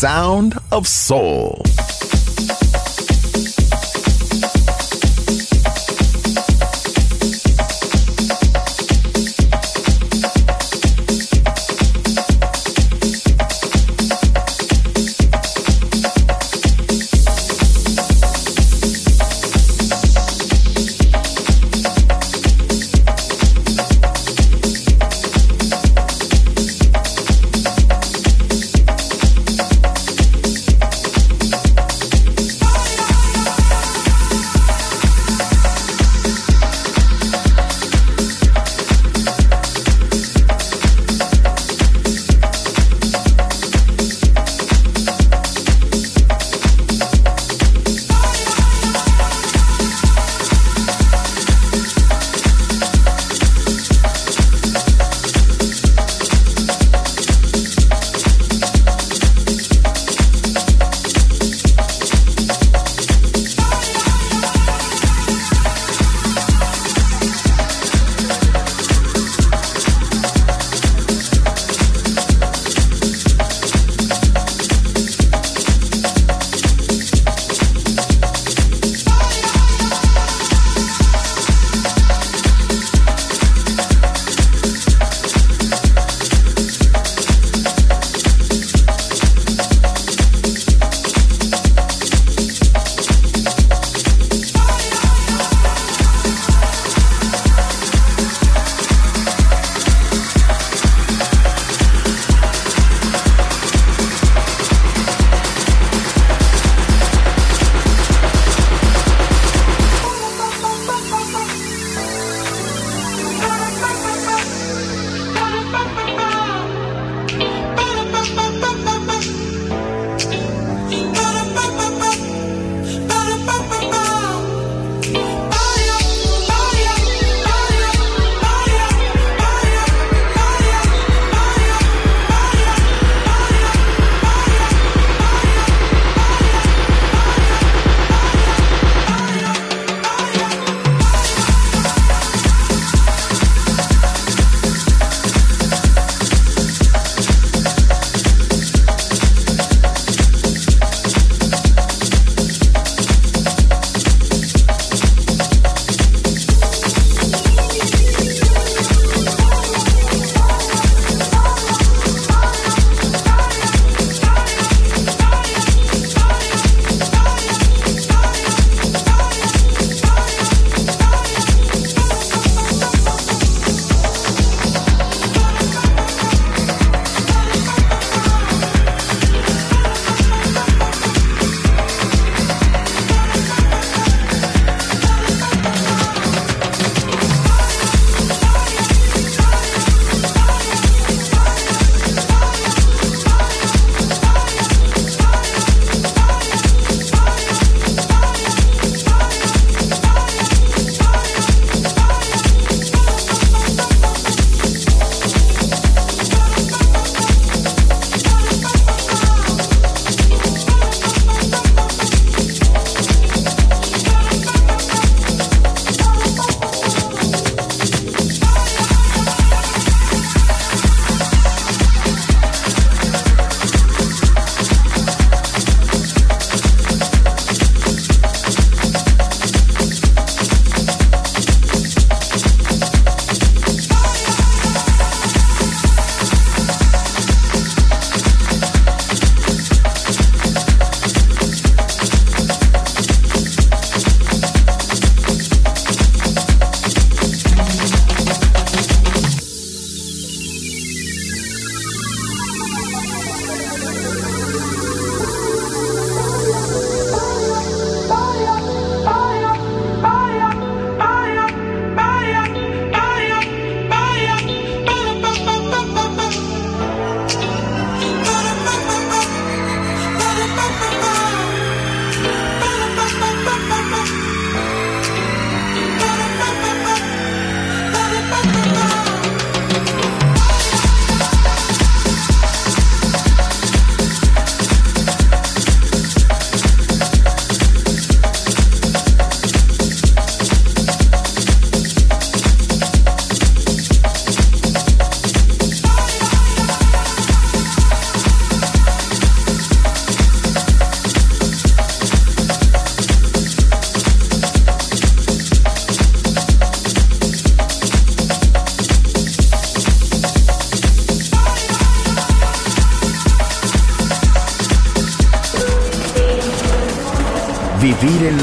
Sound of soul.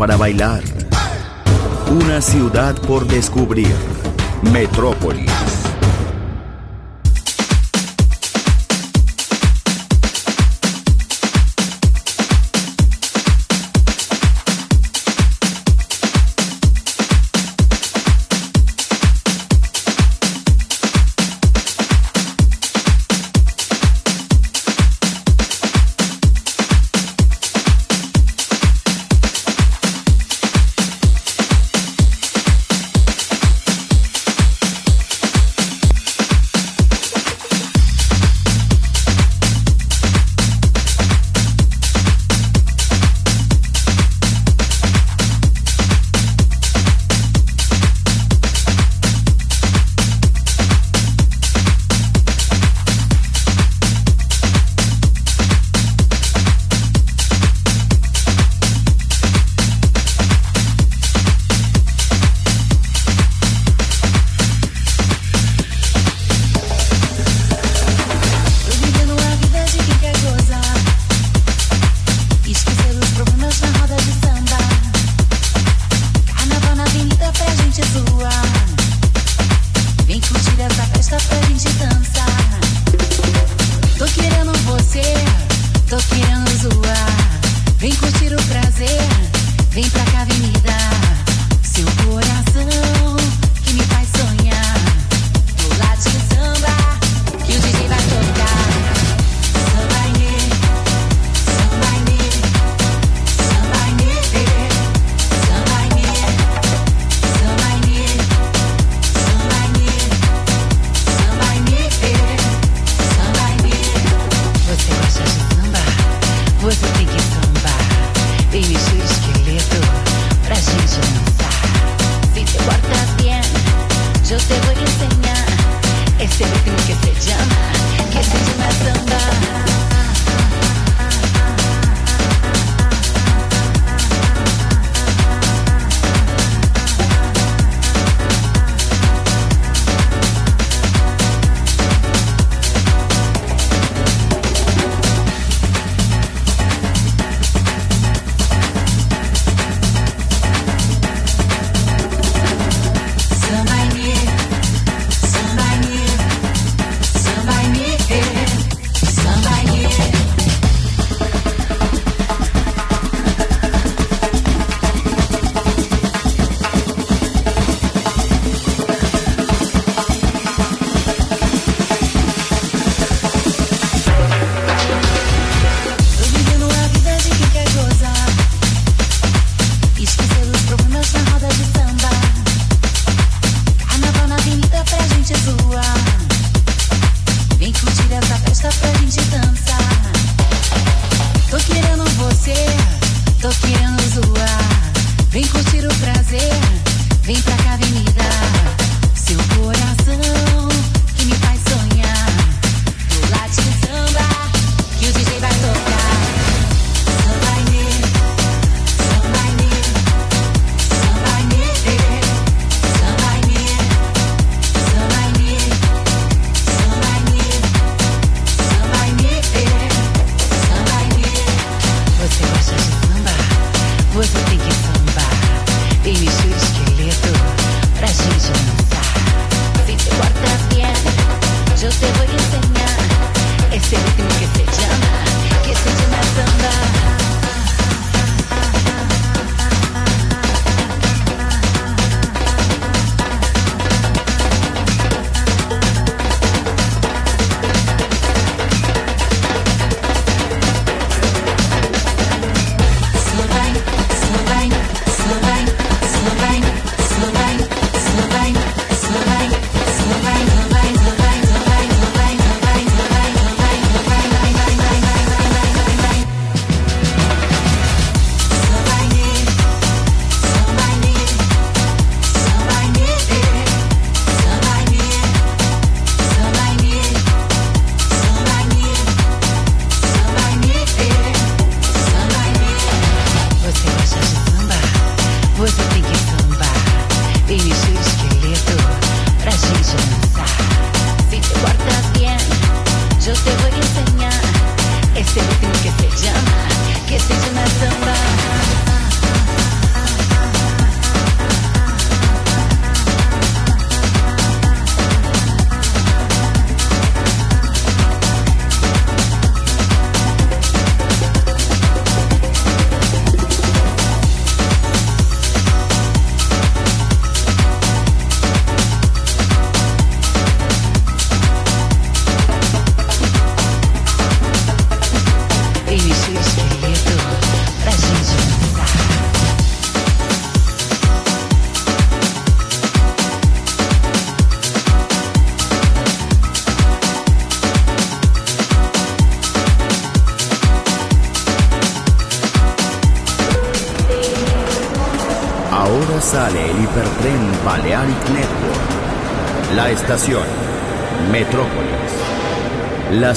Para bailar, una ciudad por descubrir, Metrópolis.